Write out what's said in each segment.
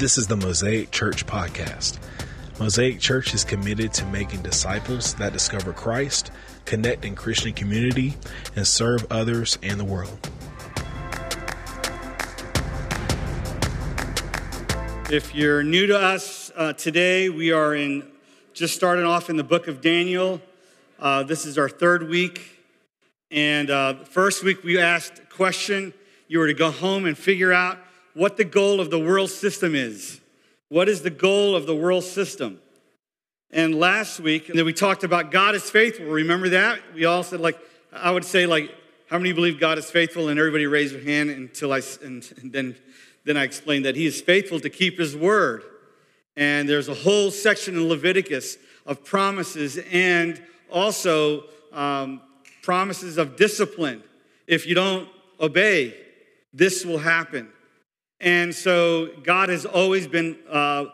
This is the Mosaic Church Podcast. Mosaic Church is committed to making disciples that discover Christ, connect in Christian community, and serve others and the world. If you're new to us uh, today, we are in just starting off in the book of Daniel. Uh, this is our third week. And uh, first week we asked a question. You were to go home and figure out what the goal of the world system is. What is the goal of the world system? And last week and then we talked about God is faithful. Remember that? We all said like I would say like how many believe God is faithful? And everybody raised their hand until I and, and then then I explained that He is faithful to keep His word. And there's a whole section in Leviticus of promises and also um, promises of discipline. If you don't obey, this will happen. And so God has always been uh,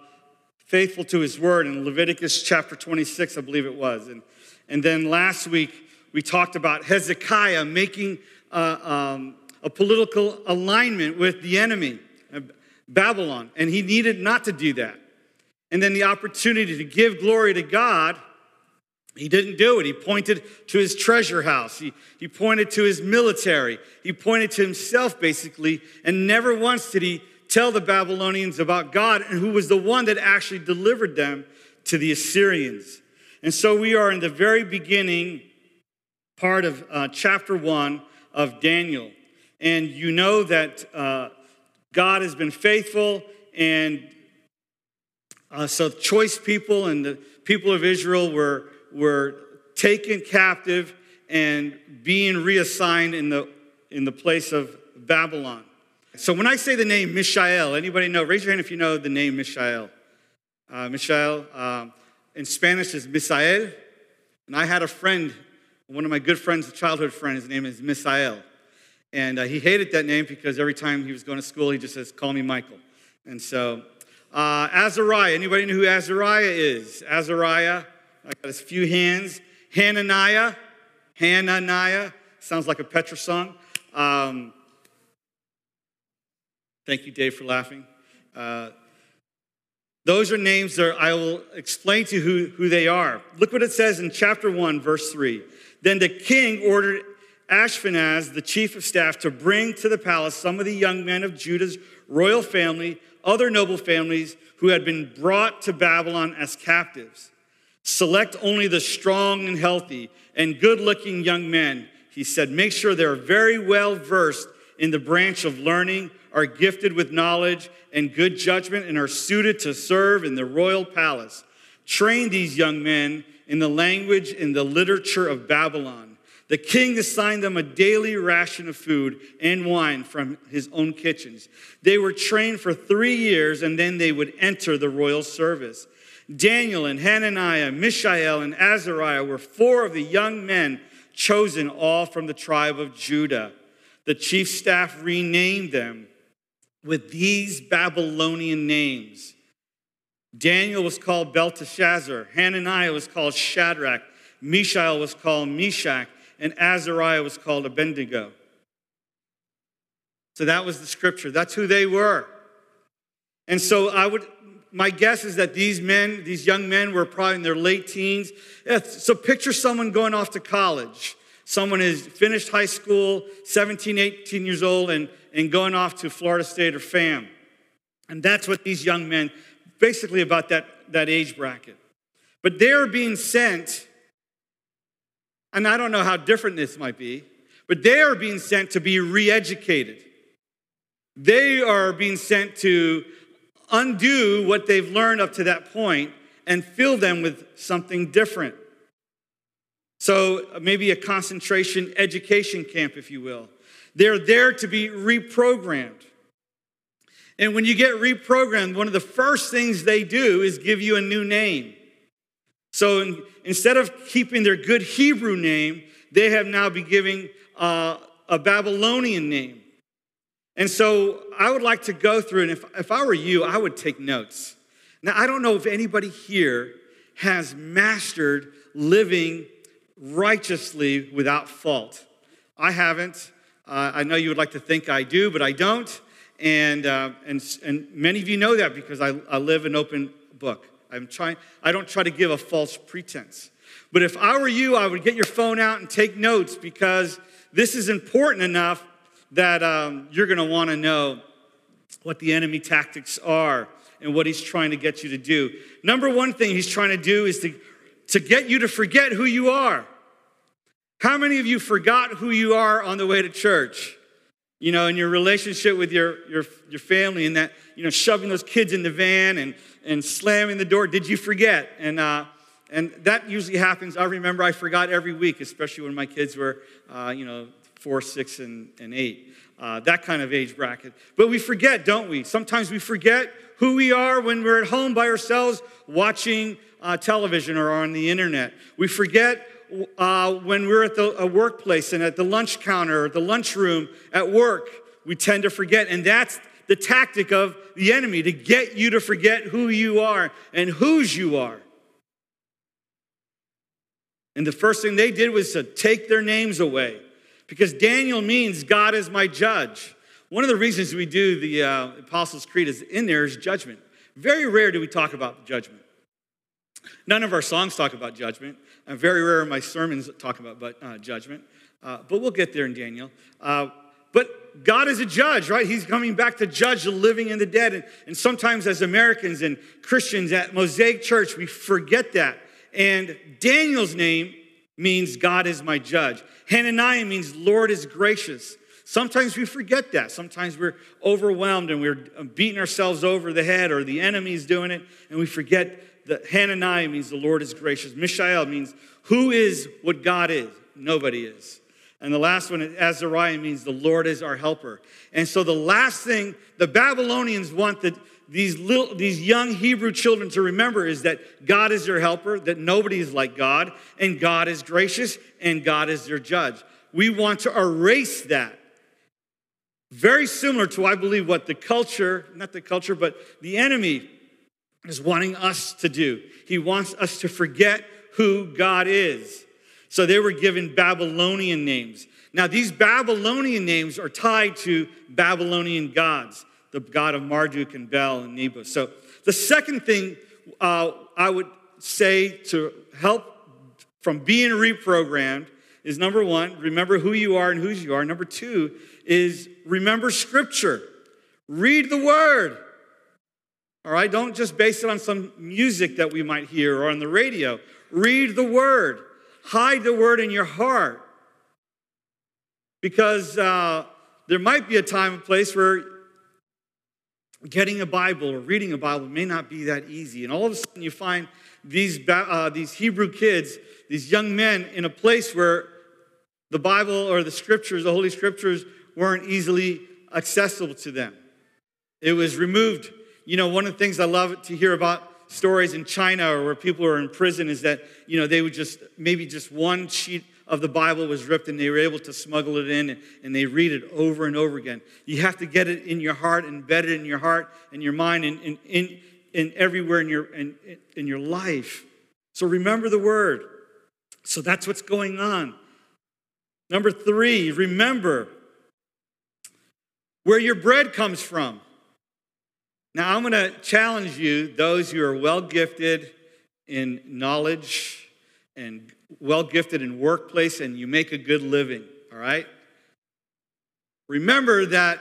faithful to his word in Leviticus chapter 26, I believe it was. And, and then last week, we talked about Hezekiah making uh, um, a political alignment with the enemy, uh, Babylon, and he needed not to do that. And then the opportunity to give glory to God he didn't do it. He pointed to his treasure house. He, he pointed to his military. He pointed to himself, basically. And never once did he tell the Babylonians about God and who was the one that actually delivered them to the Assyrians. And so we are in the very beginning part of uh, chapter one of Daniel. And you know that uh, God has been faithful, and uh, so choice people and the people of Israel were were taken captive and being reassigned in the, in the place of Babylon. So when I say the name Mishael, anybody know? Raise your hand if you know the name Mishael. Uh, Mishael, um, in Spanish is Misael. And I had a friend, one of my good friends, a childhood friend, his name is Misael. And uh, he hated that name because every time he was going to school, he just says, call me Michael. And so, uh, Azariah, anybody know who Azariah is? Azariah I got a few hands. Hananiah, Hananiah, sounds like a Petra song. Um, thank you, Dave, for laughing. Uh, those are names that I will explain to you who, who they are. Look what it says in chapter 1, verse 3. Then the king ordered Ashpenaz, the chief of staff, to bring to the palace some of the young men of Judah's royal family, other noble families who had been brought to Babylon as captives. Select only the strong and healthy and good looking young men. He said, make sure they're very well versed in the branch of learning, are gifted with knowledge and good judgment, and are suited to serve in the royal palace. Train these young men in the language and the literature of Babylon. The king assigned them a daily ration of food and wine from his own kitchens. They were trained for three years and then they would enter the royal service. Daniel and Hananiah, Mishael and Azariah were four of the young men chosen, all from the tribe of Judah. The chief staff renamed them with these Babylonian names. Daniel was called Belteshazzar, Hananiah was called Shadrach, Mishael was called Meshach, and Azariah was called Abednego. So that was the scripture. That's who they were. And so I would my guess is that these men, these young men, were probably in their late teens. So picture someone going off to college. Someone has finished high school, 17, 18 years old, and, and going off to Florida State or FAM. And that's what these young men, basically about that, that age bracket. But they're being sent, and I don't know how different this might be, but they are being sent to be re educated. They are being sent to undo what they've learned up to that point and fill them with something different. So, maybe a concentration education camp, if you will. They're there to be reprogrammed. And when you get reprogrammed, one of the first things they do is give you a new name. So in, instead of keeping their good Hebrew name, they have now been giving uh, a Babylonian name. And so I would like to go through, and if, if I were you, I would take notes. Now, I don't know if anybody here has mastered living righteously without fault. I haven't. Uh, I know you would like to think I do, but I don't. And, uh, and, and many of you know that because I, I live an open book. I'm trying, I don't try to give a false pretense. But if I were you, I would get your phone out and take notes because this is important enough that um, you're going to want to know what the enemy tactics are and what he's trying to get you to do. Number one thing he's trying to do is to, to get you to forget who you are. How many of you forgot who you are on the way to church? You know, in your relationship with your, your, your family and that, you know, shoving those kids in the van and, and slamming the door. Did you forget? And, uh, and that usually happens. I remember I forgot every week, especially when my kids were, uh, you know, four, six, and, and eight. Uh, that kind of age bracket. But we forget, don't we? Sometimes we forget who we are when we're at home by ourselves watching uh, television or on the internet. We forget uh, when we're at the workplace and at the lunch counter the lunchroom at work, we tend to forget. And that's the tactic of the enemy to get you to forget who you are and whose you are. And the first thing they did was to take their names away because Daniel means God is my judge. One of the reasons we do the uh, Apostles' Creed is in there is judgment. Very rare do we talk about judgment. None of our songs talk about judgment. Uh, very rare my sermons talk about but, uh, judgment. Uh, but we'll get there in Daniel. Uh, but God is a judge, right? He's coming back to judge the living and the dead. And, and sometimes, as Americans and Christians at Mosaic Church, we forget that. And Daniel's name means God is my judge. Hananiah means Lord is gracious. Sometimes we forget that. Sometimes we're overwhelmed and we're beating ourselves over the head or the enemy's doing it, and we forget that Hananiah means the Lord is gracious. Mishael means who is what God is? Nobody is. And the last one, Azariah, means the Lord is our helper. And so the last thing the Babylonians want that these little, these young Hebrew children to remember is that God is their helper, that nobody is like God, and God is gracious, and God is their judge. We want to erase that. Very similar to, I believe, what the culture, not the culture, but the enemy is wanting us to do. He wants us to forget who God is. So they were given Babylonian names. Now, these Babylonian names are tied to Babylonian gods, the god of Marduk and Bel and Nebo. So the second thing uh, I would say to help from being reprogrammed is number one, remember who you are and whose you are. Number two is remember scripture. Read the word. All right, don't just base it on some music that we might hear or on the radio. Read the word, hide the word in your heart. Because uh, there might be a time and place where getting a Bible or reading a Bible may not be that easy. And all of a sudden, you find these, uh, these Hebrew kids, these young men, in a place where the Bible or the scriptures, the Holy Scriptures, weren't easily accessible to them. It was removed you know, one of the things I love to hear about stories in China or where people are in prison is that, you know, they would just, maybe just one sheet of the Bible was ripped and they were able to smuggle it in and, and they read it over and over again. You have to get it in your heart, embed it in your heart and your mind and, and, and, and everywhere in your, in, in your life. So remember the word. So that's what's going on. Number three, remember where your bread comes from. Now, I'm going to challenge you, those who are well gifted in knowledge and well gifted in workplace and you make a good living, all right? Remember that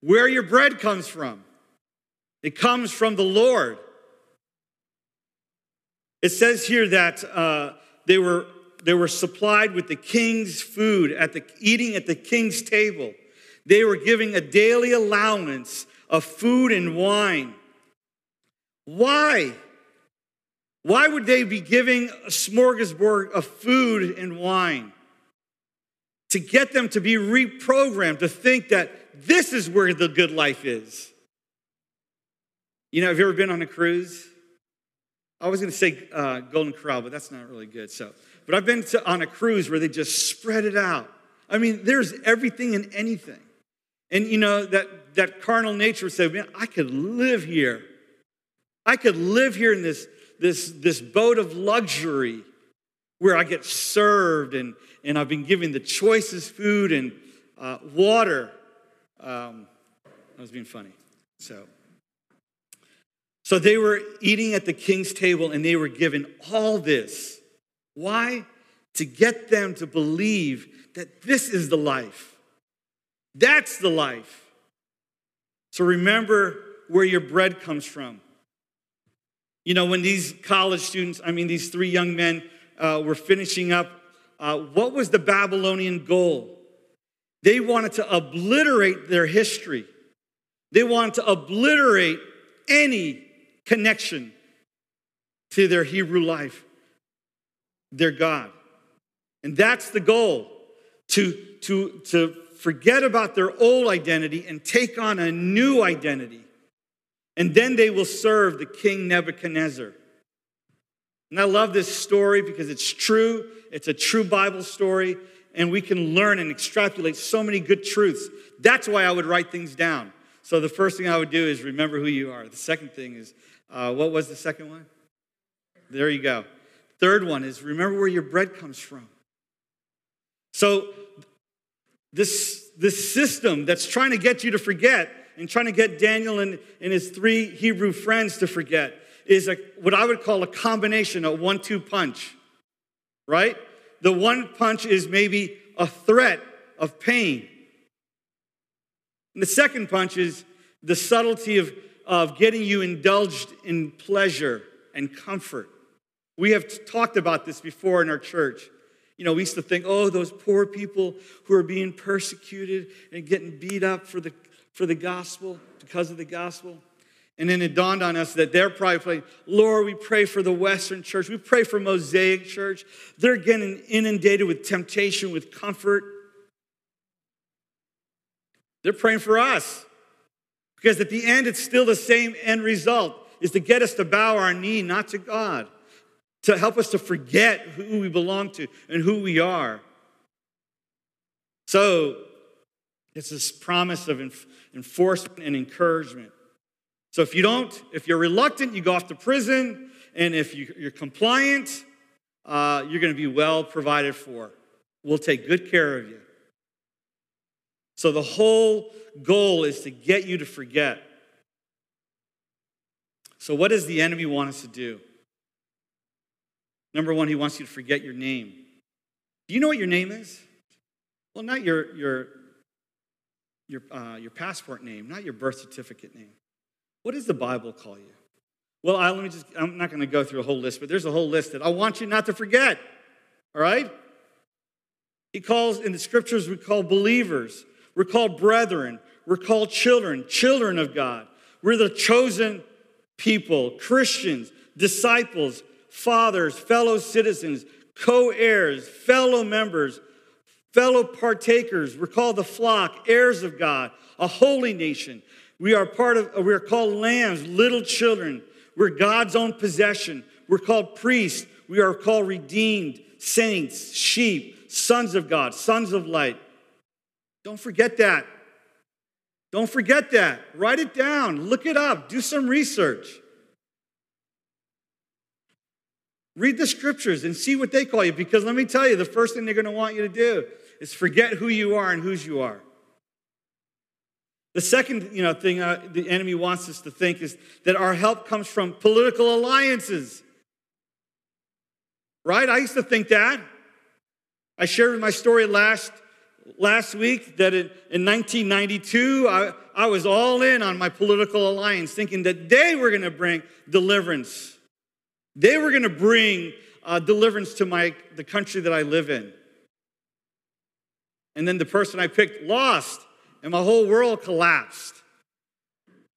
where your bread comes from, it comes from the Lord. It says here that uh, they, were, they were supplied with the king's food, at the, eating at the king's table. They were giving a daily allowance of food and wine. Why? Why would they be giving a smorgasbord of food and wine? To get them to be reprogrammed, to think that this is where the good life is. You know, have you ever been on a cruise? I was going to say uh, Golden Corral, but that's not really good. So, but I've been to, on a cruise where they just spread it out. I mean, there's everything and anything. And you know, that, that carnal nature said, man, I could live here. I could live here in this, this, this boat of luxury where I get served and, and I've been given the choicest food and uh, water. Um, I was being funny. So, so they were eating at the king's table and they were given all this. Why? To get them to believe that this is the life. That's the life. So remember where your bread comes from. You know, when these college students, I mean, these three young men uh, were finishing up, uh, what was the Babylonian goal? They wanted to obliterate their history, they wanted to obliterate any connection to their Hebrew life, their God. And that's the goal to, to, to forget about their old identity and take on a new identity. And then they will serve the king Nebuchadnezzar. And I love this story because it's true. It's a true Bible story, and we can learn and extrapolate so many good truths. That's why I would write things down. So the first thing I would do is remember who you are. The second thing is, uh, what was the second one? There you go. Third one is remember where your bread comes from. So this, this system that's trying to get you to forget and trying to get Daniel and, and his three Hebrew friends to forget is a, what I would call a combination, a one two punch, right? The one punch is maybe a threat of pain. And the second punch is the subtlety of, of getting you indulged in pleasure and comfort. We have talked about this before in our church. You know, we used to think, oh, those poor people who are being persecuted and getting beat up for the, for the gospel, because of the gospel. And then it dawned on us that they're probably praying, Lord, we pray for the Western church. We pray for Mosaic church. They're getting inundated with temptation, with comfort. They're praying for us. Because at the end, it's still the same end result, is to get us to bow our knee, not to God, to help us to forget who we belong to and who we are. So it's this promise of enforcement and encouragement. So if you don't, if you're reluctant, you go off to prison. And if you, are compliant, uh, you're going to be well provided for. We'll take good care of you. So the whole goal is to get you to forget. So, what does the enemy want us to do? Number one, he wants you to forget your name. Do you know what your name is? Well, not your, your, your, uh, your passport name, not your birth certificate name. What does the Bible call you? Well, I, let me just, I'm not going to go through a whole list, but there's a whole list that I want you not to forget. All right? He calls, in the scriptures, we call believers. We're called brethren. We're called children, children of God. We're the chosen people, Christians, disciples, fathers, fellow citizens, co heirs, fellow members, fellow partakers. We're called the flock, heirs of God, a holy nation, we are part of, we are called lambs, little children. We're God's own possession. We're called priests. We are called redeemed, saints, sheep, sons of God, sons of light. Don't forget that. Don't forget that. Write it down. Look it up. Do some research. Read the scriptures and see what they call you because let me tell you, the first thing they're going to want you to do is forget who you are and whose you are. The second you know, thing uh, the enemy wants us to think is that our help comes from political alliances. Right? I used to think that. I shared my story last, last week that in, in 1992, I, I was all in on my political alliance, thinking that they were going to bring deliverance. They were going to bring uh, deliverance to my, the country that I live in. And then the person I picked lost and my whole world collapsed.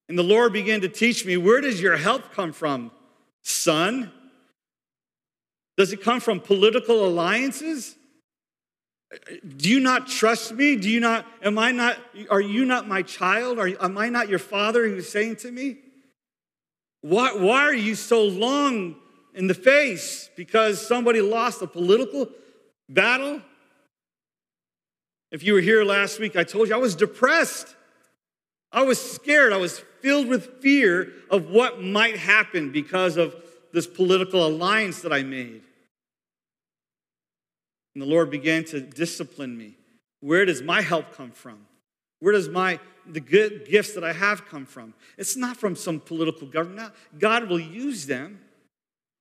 And the Lord began to teach me where does your help come from, son? Does it come from political alliances? Do you not trust me? Do you not, am I not, are you not my child? Are, am I not your father who's saying to me? Why, why are you so long in the face? Because somebody lost a political battle? If you were here last week, I told you I was depressed. I was scared. I was filled with fear of what might happen because of this political alliance that I made. And the Lord began to discipline me. Where does my help come from? Where does my the good gifts that I have come from? It's not from some political government. God will use them,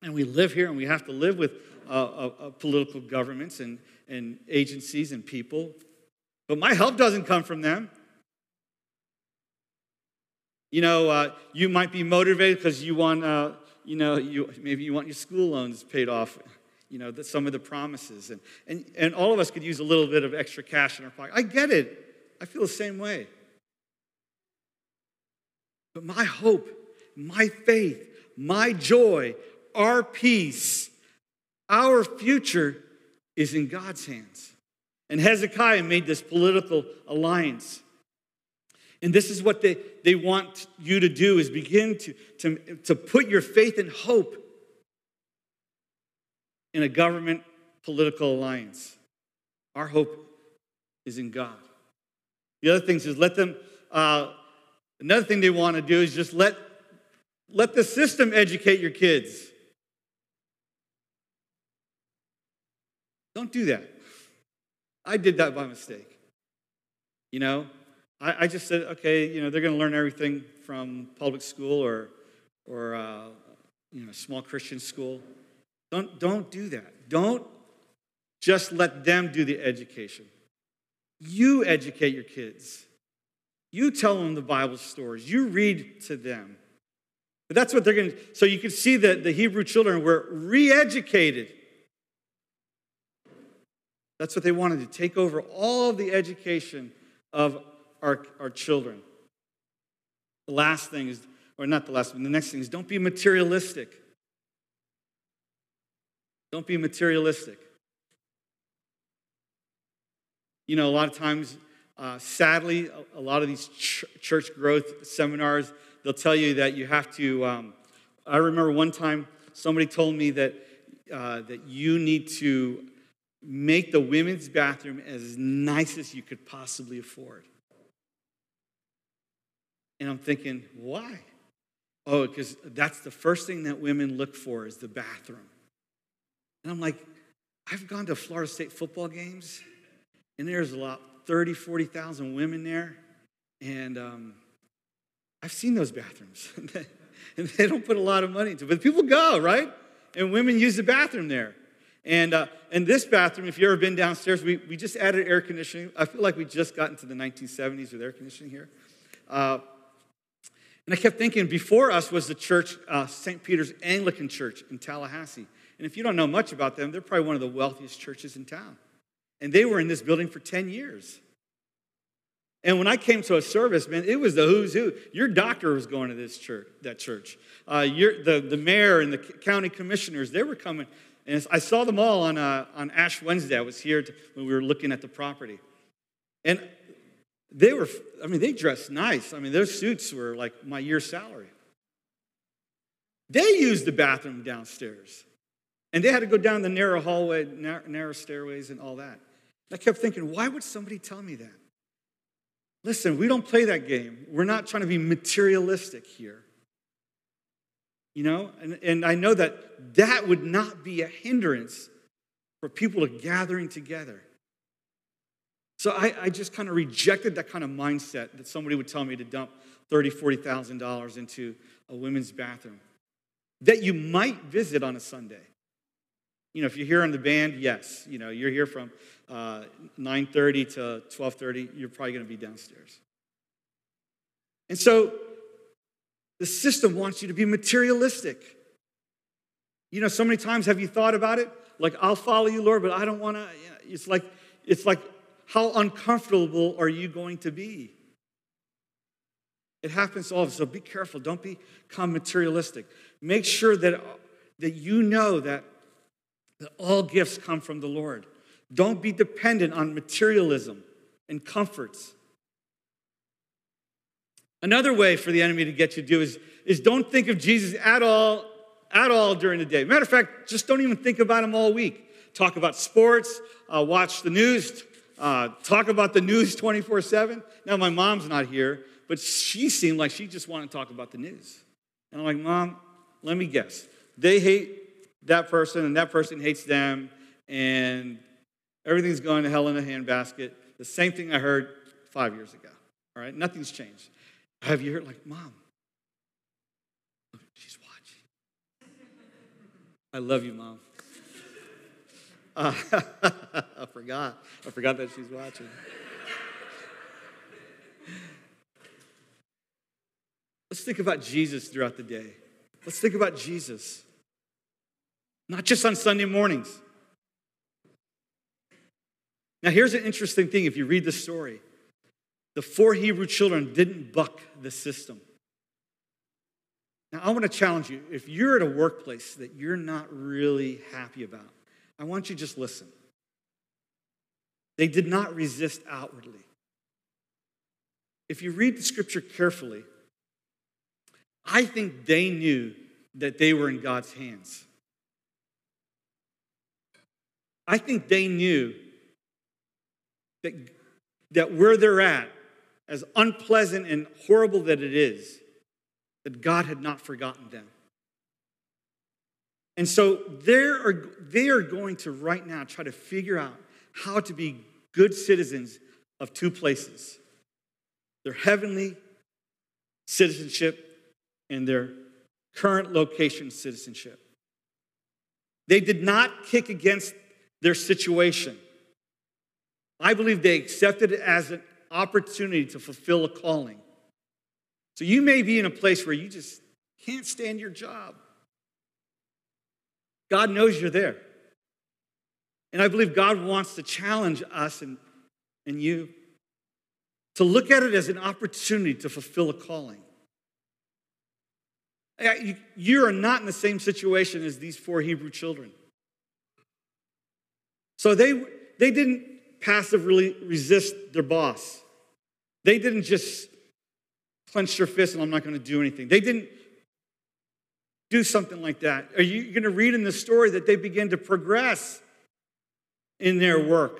and we live here, and we have to live with uh, uh, uh, political governments and, and agencies and people. But my help doesn't come from them. You know, uh, you might be motivated because you want, uh, you know, you, maybe you want your school loans paid off, you know, the, some of the promises. And, and, and all of us could use a little bit of extra cash in our pocket. I get it. I feel the same way. But my hope, my faith, my joy, our peace, our future is in God's hands. And Hezekiah made this political alliance. And this is what they, they want you to do is begin to, to, to put your faith and hope in a government political alliance. Our hope is in God. The other thing is let them, uh, another thing they want to do is just let, let the system educate your kids. Don't do that. I did that by mistake. You know, I, I just said, okay, you know, they're going to learn everything from public school or, or uh, you know, small Christian school. Don't, don't do that. Don't just let them do the education. You educate your kids. You tell them the Bible stories. You read to them. But that's what they're going to. So you can see that the Hebrew children were re educated. That's what they wanted to take over all of the education of our, our children. The last thing is, or not the last one, the next thing is don't be materialistic. Don't be materialistic. You know, a lot of times, uh, sadly, a, a, lot of these ch- church growth seminars, they'll tell you that you have to. Um, I remember one time somebody told me that, uh, that you need to make the women's bathroom as nice as you could possibly afford. And I'm thinking, why? Oh, because that's the first thing that women look for is the bathroom. And I'm like, I've gone to Florida State football games, and there's a lot, 30, 40,000 women there. And um, I've seen those bathrooms. and they don't put a lot of money into it. But people go, right? And women use the bathroom there. And, uh, and this bathroom, if you've ever been downstairs, we, we just added air conditioning. I feel like we just got into the 1970s with air conditioning here. Uh, and I kept thinking, before us was the church, uh, St. Peter's Anglican Church in Tallahassee. And if you don't know much about them, they're probably one of the wealthiest churches in town. And they were in this building for 10 years. And when I came to a service, man, it was the who's who. Your doctor was going to this church, that church. Uh, the, the mayor and the county commissioners, they were coming. And I saw them all on, uh, on Ash Wednesday. I was here to, when we were looking at the property. And they were, I mean, they dressed nice. I mean, their suits were like my year's salary. They used the bathroom downstairs. And they had to go down the narrow hallway, narrow stairways, and all that. I kept thinking, why would somebody tell me that? Listen, we don't play that game. We're not trying to be materialistic here. You know, and, and I know that that would not be a hindrance for people to gathering together. So I, I just kind of rejected that kind of mindset that somebody would tell me to dump $30,000, $40,000 into a women's bathroom that you might visit on a Sunday. You know, if you're here on the band, yes. You know, you're here from uh, 9.30 to 12.30, you're probably going to be downstairs. And so the system wants you to be materialistic. You know, so many times have you thought about it? Like, I'll follow you, Lord, but I don't want to. You know, it's like, it's like how uncomfortable are you going to be? It happens to all of us, so be careful. Don't become materialistic. Make sure that, that you know that, that all gifts come from the Lord. Don't be dependent on materialism and comforts. Another way for the enemy to get you to do is, is don't think of Jesus at all, at all during the day. Matter of fact, just don't even think about him all week. Talk about sports, uh, watch the news, uh, talk about the news 24 7. Now, my mom's not here, but she seemed like she just wanted to talk about the news. And I'm like, Mom, let me guess. They hate that person, and that person hates them, and everything's going to hell in a handbasket. The same thing I heard five years ago. All right, nothing's changed. Have you heard, like, mom, she's watching. I love you, mom. Uh, I forgot. I forgot that she's watching. Let's think about Jesus throughout the day. Let's think about Jesus. Not just on Sunday mornings. Now, here's an interesting thing if you read the story the four Hebrew children didn't buck the system. Now, I want to challenge you if you're at a workplace that you're not really happy about, I want you to just listen. They did not resist outwardly. If you read the scripture carefully, I think they knew that they were in God's hands. I think they knew that, that where they're at, as unpleasant and horrible that it is, that God had not forgotten them. And so they are, they are going to right now try to figure out how to be good citizens of two places their heavenly citizenship and their current location citizenship. They did not kick against their situation. I believe they accepted it as an opportunity to fulfill a calling. So you may be in a place where you just can't stand your job. God knows you're there. And I believe God wants to challenge us and, and you to look at it as an opportunity to fulfill a calling. You are not in the same situation as these four Hebrew children. So they, they didn't passively resist their boss. They didn't just clench their fist and I'm not going to do anything. They didn't do something like that. Are you going to read in the story that they began to progress in their work?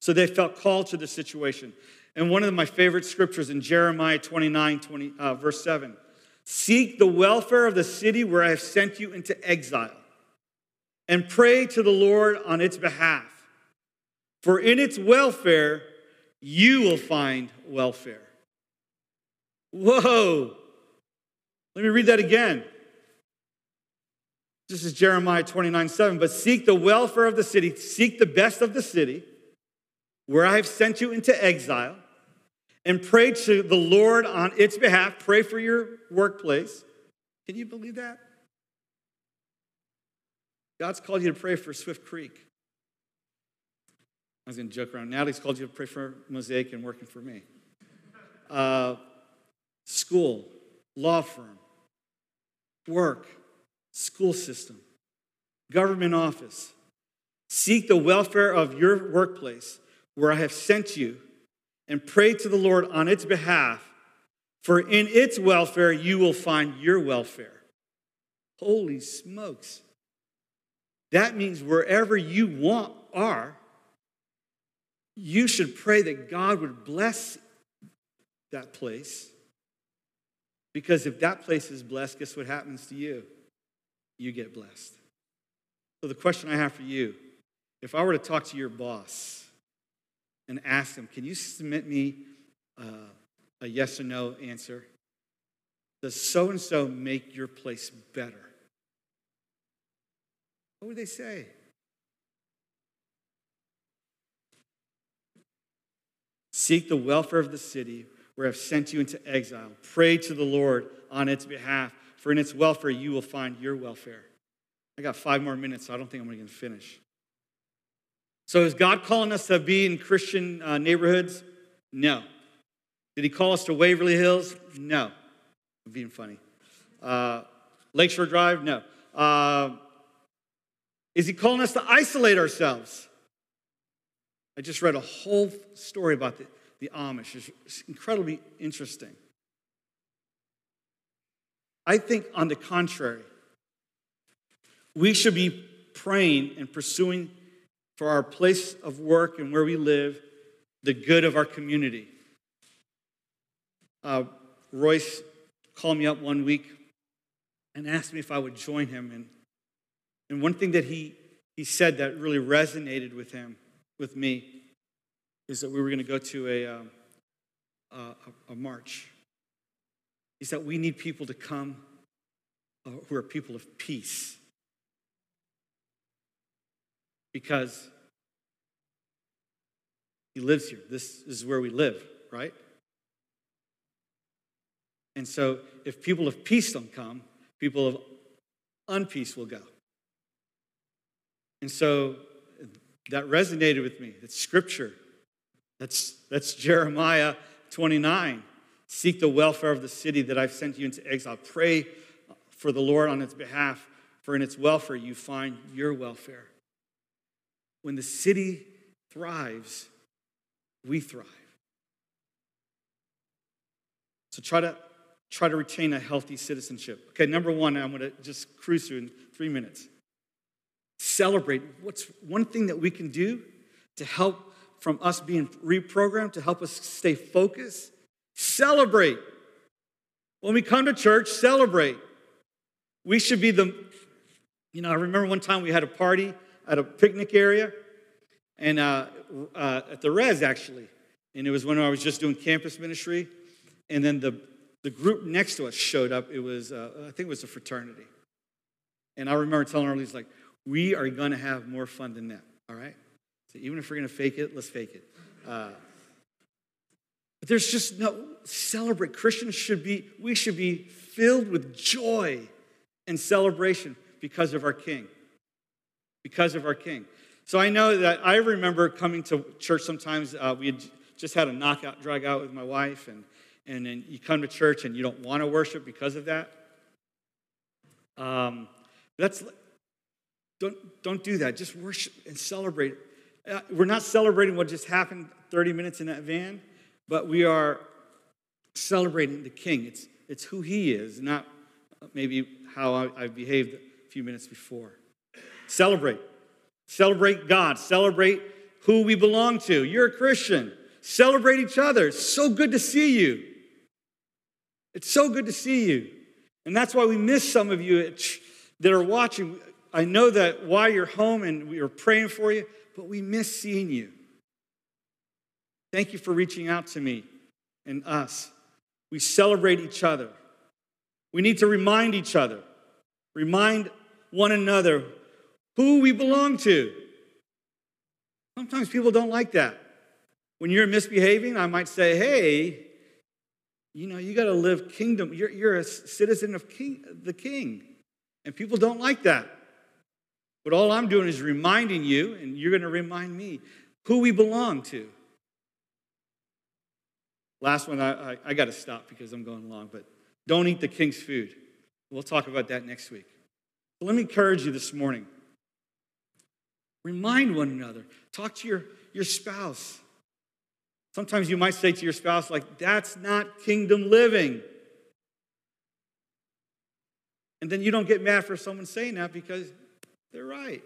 So they felt called to the situation. And one of my favorite scriptures in Jeremiah 29, 20, uh, verse 7 Seek the welfare of the city where I have sent you into exile, and pray to the Lord on its behalf. For in its welfare, you will find welfare. Whoa. Let me read that again. This is Jeremiah 29 7. But seek the welfare of the city, seek the best of the city, where I have sent you into exile, and pray to the Lord on its behalf. Pray for your workplace. Can you believe that? God's called you to pray for Swift Creek. I was going to joke around. Natalie's called you to pray for Mosaic and working for me. Uh, school, law firm, work, school system, government office. Seek the welfare of your workplace where I have sent you and pray to the Lord on its behalf, for in its welfare you will find your welfare. Holy smokes. That means wherever you want are, you should pray that God would bless that place. Because if that place is blessed, guess what happens to you? You get blessed. So, the question I have for you if I were to talk to your boss, and ask them, Can you submit me uh, a yes or no answer? Does so and so make your place better? What would they say? Seek the welfare of the city where I've sent you into exile. Pray to the Lord on its behalf, for in its welfare you will find your welfare. I got five more minutes, so I don't think I'm going to finish. So, is God calling us to be in Christian uh, neighborhoods? No. Did He call us to Waverly Hills? No. I'm being funny. Uh, Lakeshore Drive? No. Uh, is He calling us to isolate ourselves? I just read a whole story about the, the Amish. It's incredibly interesting. I think, on the contrary, we should be praying and pursuing for our place of work and where we live, the good of our community. Uh, Royce called me up one week and asked me if I would join him. And, and one thing that he, he said that really resonated with him, with me, is that we were going to go to a, um, a, a march is that we need people to come uh, who are people of peace. Because he lives here. This is where we live, right? And so if people of peace don't come, people of unpeace will go. And so that resonated with me. It's scripture. That's, that's Jeremiah 29. Seek the welfare of the city that I've sent you into exile. Pray for the Lord on its behalf, for in its welfare you find your welfare. When the city thrives, we thrive. So try to try to retain a healthy citizenship. Okay, number one, I'm going to just cruise through in three minutes. Celebrate. What's one thing that we can do to help from us being reprogrammed, to help us stay focused? Celebrate. When we come to church, celebrate. We should be the, you know, I remember one time we had a party at a picnic area, and uh, uh, at the res actually, and it was when I was just doing campus ministry, and then the the group next to us showed up. It was, uh, I think it was a fraternity. And I remember telling our leaders, like, we are going to have more fun than that, all right? So even if we're going to fake it, let's fake it. Uh, but there's just no, celebrate. Christians should be, we should be filled with joy and celebration because of our King. Because of our King. So I know that I remember coming to church sometimes. Uh, we had just had a knockout, drag out with my wife, and and then you come to church and you don't want to worship because of that. Um, that's don't don't do that. Just worship and celebrate. Uh, we're not celebrating what just happened 30 minutes in that van, but we are celebrating the King. It's it's who He is, not maybe how I, I behaved a few minutes before. Celebrate, celebrate God. Celebrate who we belong to. You're a Christian. Celebrate each other. It's so good to see you. It's so good to see you. And that's why we miss some of you that are watching. I know that while you're home and we are praying for you, but we miss seeing you. Thank you for reaching out to me and us. We celebrate each other. We need to remind each other, remind one another who we belong to. Sometimes people don't like that. When you're misbehaving, I might say, hey, you know, you got to live kingdom. You're, you're a citizen of king, the king. And people don't like that. But all I'm doing is reminding you, and you're going to remind me, who we belong to. Last one, I, I, I got to stop because I'm going long, but don't eat the king's food. We'll talk about that next week. But let me encourage you this morning. Remind one another. Talk to your, your spouse. Sometimes you might say to your spouse, like, that's not kingdom living. And then you don't get mad for someone saying that because they're right.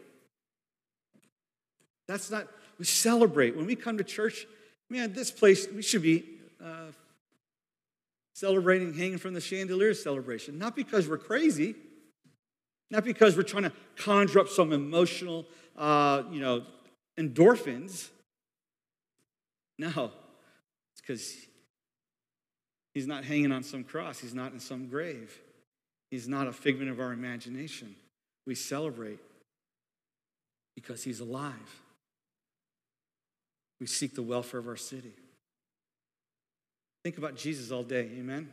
That's not, we celebrate. When we come to church, man, this place, we should be uh, celebrating hanging from the chandelier celebration. Not because we're crazy, not because we're trying to conjure up some emotional, uh, you know, endorphins. No, it's because he's not hanging on some cross, he's not in some grave, he's not a figment of our imagination. We celebrate because he's alive. We seek the welfare of our city. Think about Jesus all day, amen?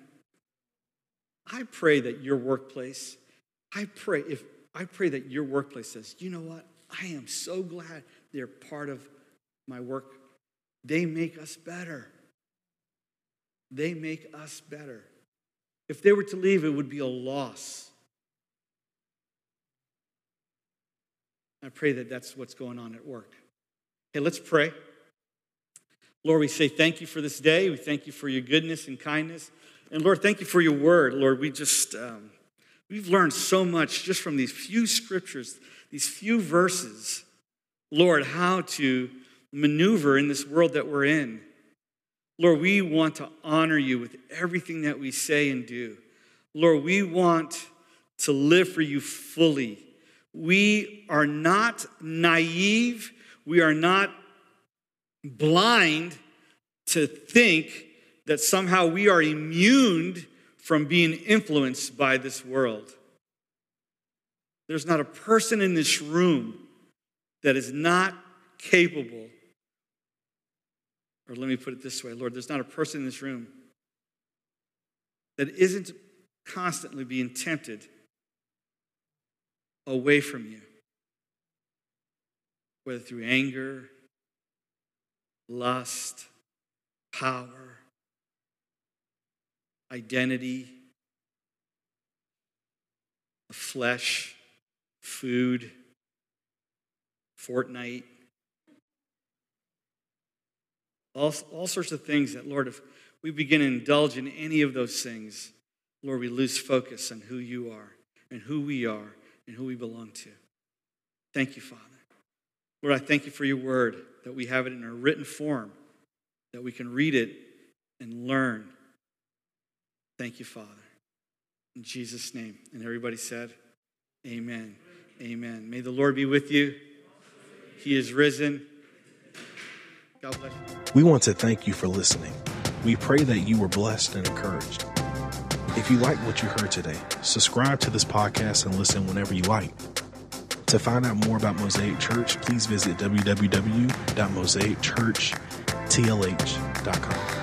I pray that your workplace, I pray if I pray that your workplace says, you know what? I am so glad they're part of my work they make us better. They make us better. If they were to leave, it would be a loss. I pray that that's what's going on at work. Hey, let's pray. Lord, we say thank you for this day. We thank you for your goodness and kindness. And Lord, thank you for your word. Lord, we just, um, we've learned so much just from these few scriptures, these few verses. Lord, how to maneuver in this world that we're in. Lord, we want to honor you with everything that we say and do. Lord, we want to live for you fully. We are not naive. We are not blind to think that somehow we are immune from being influenced by this world. There's not a person in this room that is not capable, or let me put it this way Lord, there's not a person in this room that isn't constantly being tempted away from you, whether through anger, lust, power, identity, the flesh, food, Fortnite, all, all sorts of things that, Lord, if we begin to indulge in any of those things, Lord, we lose focus on who you are and who we are and who we belong to. Thank you, Father. Lord, I thank you for your word, that we have it in a written form, that we can read it and learn. Thank you, Father. In Jesus' name. And everybody said, Amen. Amen. May the Lord be with you. He is risen. God bless you. We want to thank you for listening. We pray that you were blessed and encouraged. If you like what you heard today, subscribe to this podcast and listen whenever you like. To find out more about Mosaic Church, please visit www.mosaicchurchtlh.com.